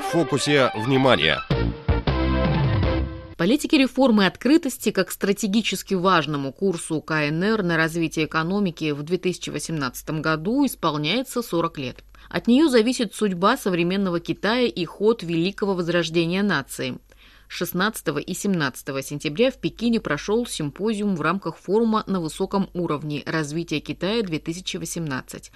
в фокусе внимания. Политики реформы открытости как стратегически важному курсу КНР на развитие экономики в 2018 году исполняется 40 лет. От нее зависит судьба современного Китая и ход великого возрождения нации. 16 и 17 сентября в Пекине прошел симпозиум в рамках форума на высоком уровне развития Китая-2018».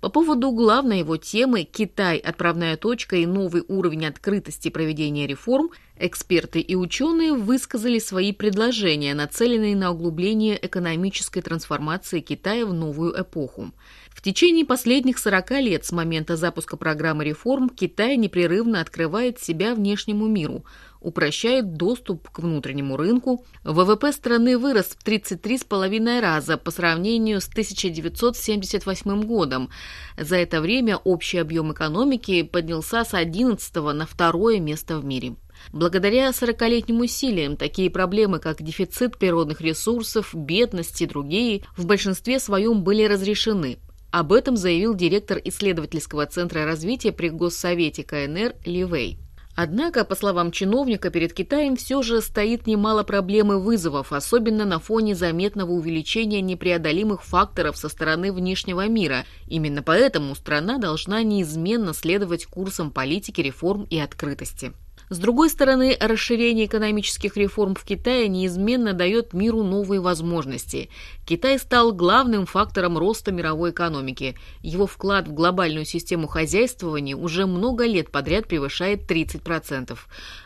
По поводу главной его темы «Китай. Отправная точка и новый уровень открытости проведения реформ» эксперты и ученые высказали свои предложения, нацеленные на углубление экономической трансформации Китая в новую эпоху. В течение последних 40 лет с момента запуска программы реформ Китай непрерывно открывает себя внешнему миру – упрощает доступ к внутреннему рынку. ВВП страны вырос в 33,5 раза по сравнению с 1978 годом. За это время общий объем экономики поднялся с 11 на второе место в мире. Благодаря 40-летним усилиям такие проблемы, как дефицит природных ресурсов, бедность и другие, в большинстве своем были разрешены. Об этом заявил директор исследовательского центра развития при Госсовете КНР Ливей. Однако, по словам чиновника, перед Китаем все же стоит немало проблем и вызовов, особенно на фоне заметного увеличения непреодолимых факторов со стороны внешнего мира. Именно поэтому страна должна неизменно следовать курсам политики реформ и открытости. С другой стороны, расширение экономических реформ в Китае неизменно дает миру новые возможности. Китай стал главным фактором роста мировой экономики. Его вклад в глобальную систему хозяйствования уже много лет подряд превышает 30%.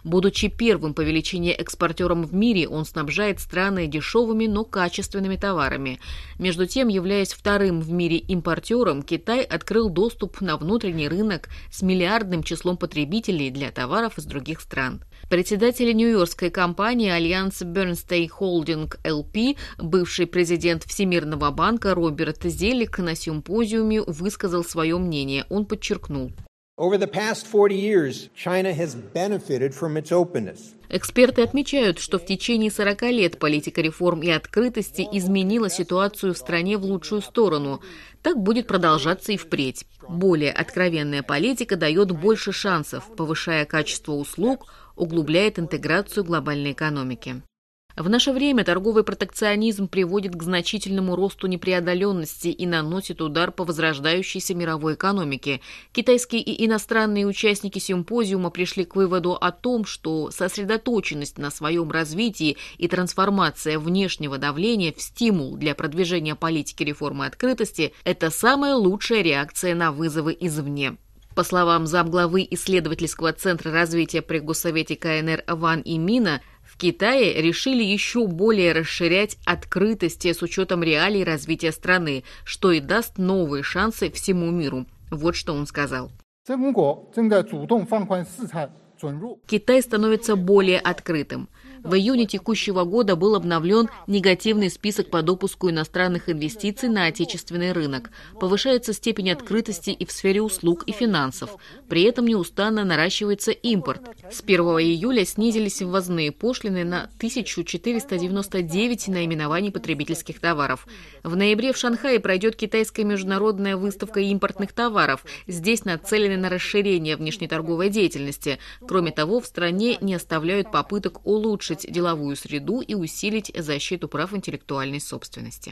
Будучи первым по величине экспортером в мире, он снабжает страны дешевыми, но качественными товарами. Между тем, являясь вторым в мире импортером, Китай открыл доступ на внутренний рынок с миллиардным числом потребителей для товаров из других других стран. Председатель нью-йоркской компании Альянс Bernstein Holding LP, бывший президент Всемирного банка Роберт Зелик на симпозиуме высказал свое мнение. Он подчеркнул. Эксперты отмечают, что в течение 40 лет политика реформ и открытости изменила ситуацию в стране в лучшую сторону. Так будет продолжаться и впредь. Более откровенная политика дает больше шансов, повышая качество услуг, углубляет интеграцию глобальной экономики. В наше время торговый протекционизм приводит к значительному росту непреодоленности и наносит удар по возрождающейся мировой экономике. Китайские и иностранные участники симпозиума пришли к выводу о том, что сосредоточенность на своем развитии и трансформация внешнего давления в стимул для продвижения политики реформы открытости – это самая лучшая реакция на вызовы извне. По словам замглавы исследовательского центра развития при Госсовете КНР Ван Имина, Китае решили еще более расширять открытости с учетом реалий развития страны, что и даст новые шансы всему миру. Вот что он сказал. Китай становится более открытым. В июне текущего года был обновлен негативный список по допуску иностранных инвестиций на отечественный рынок. Повышается степень открытости и в сфере услуг и финансов. При этом неустанно наращивается импорт. С 1 июля снизились ввозные пошлины на 1499 наименований потребительских товаров. В ноябре в Шанхае пройдет китайская международная выставка импортных товаров. Здесь нацелены на расширение внешнеторговой деятельности. Кроме того, в стране не оставляют попыток улучшить деловую среду и усилить защиту прав интеллектуальной собственности.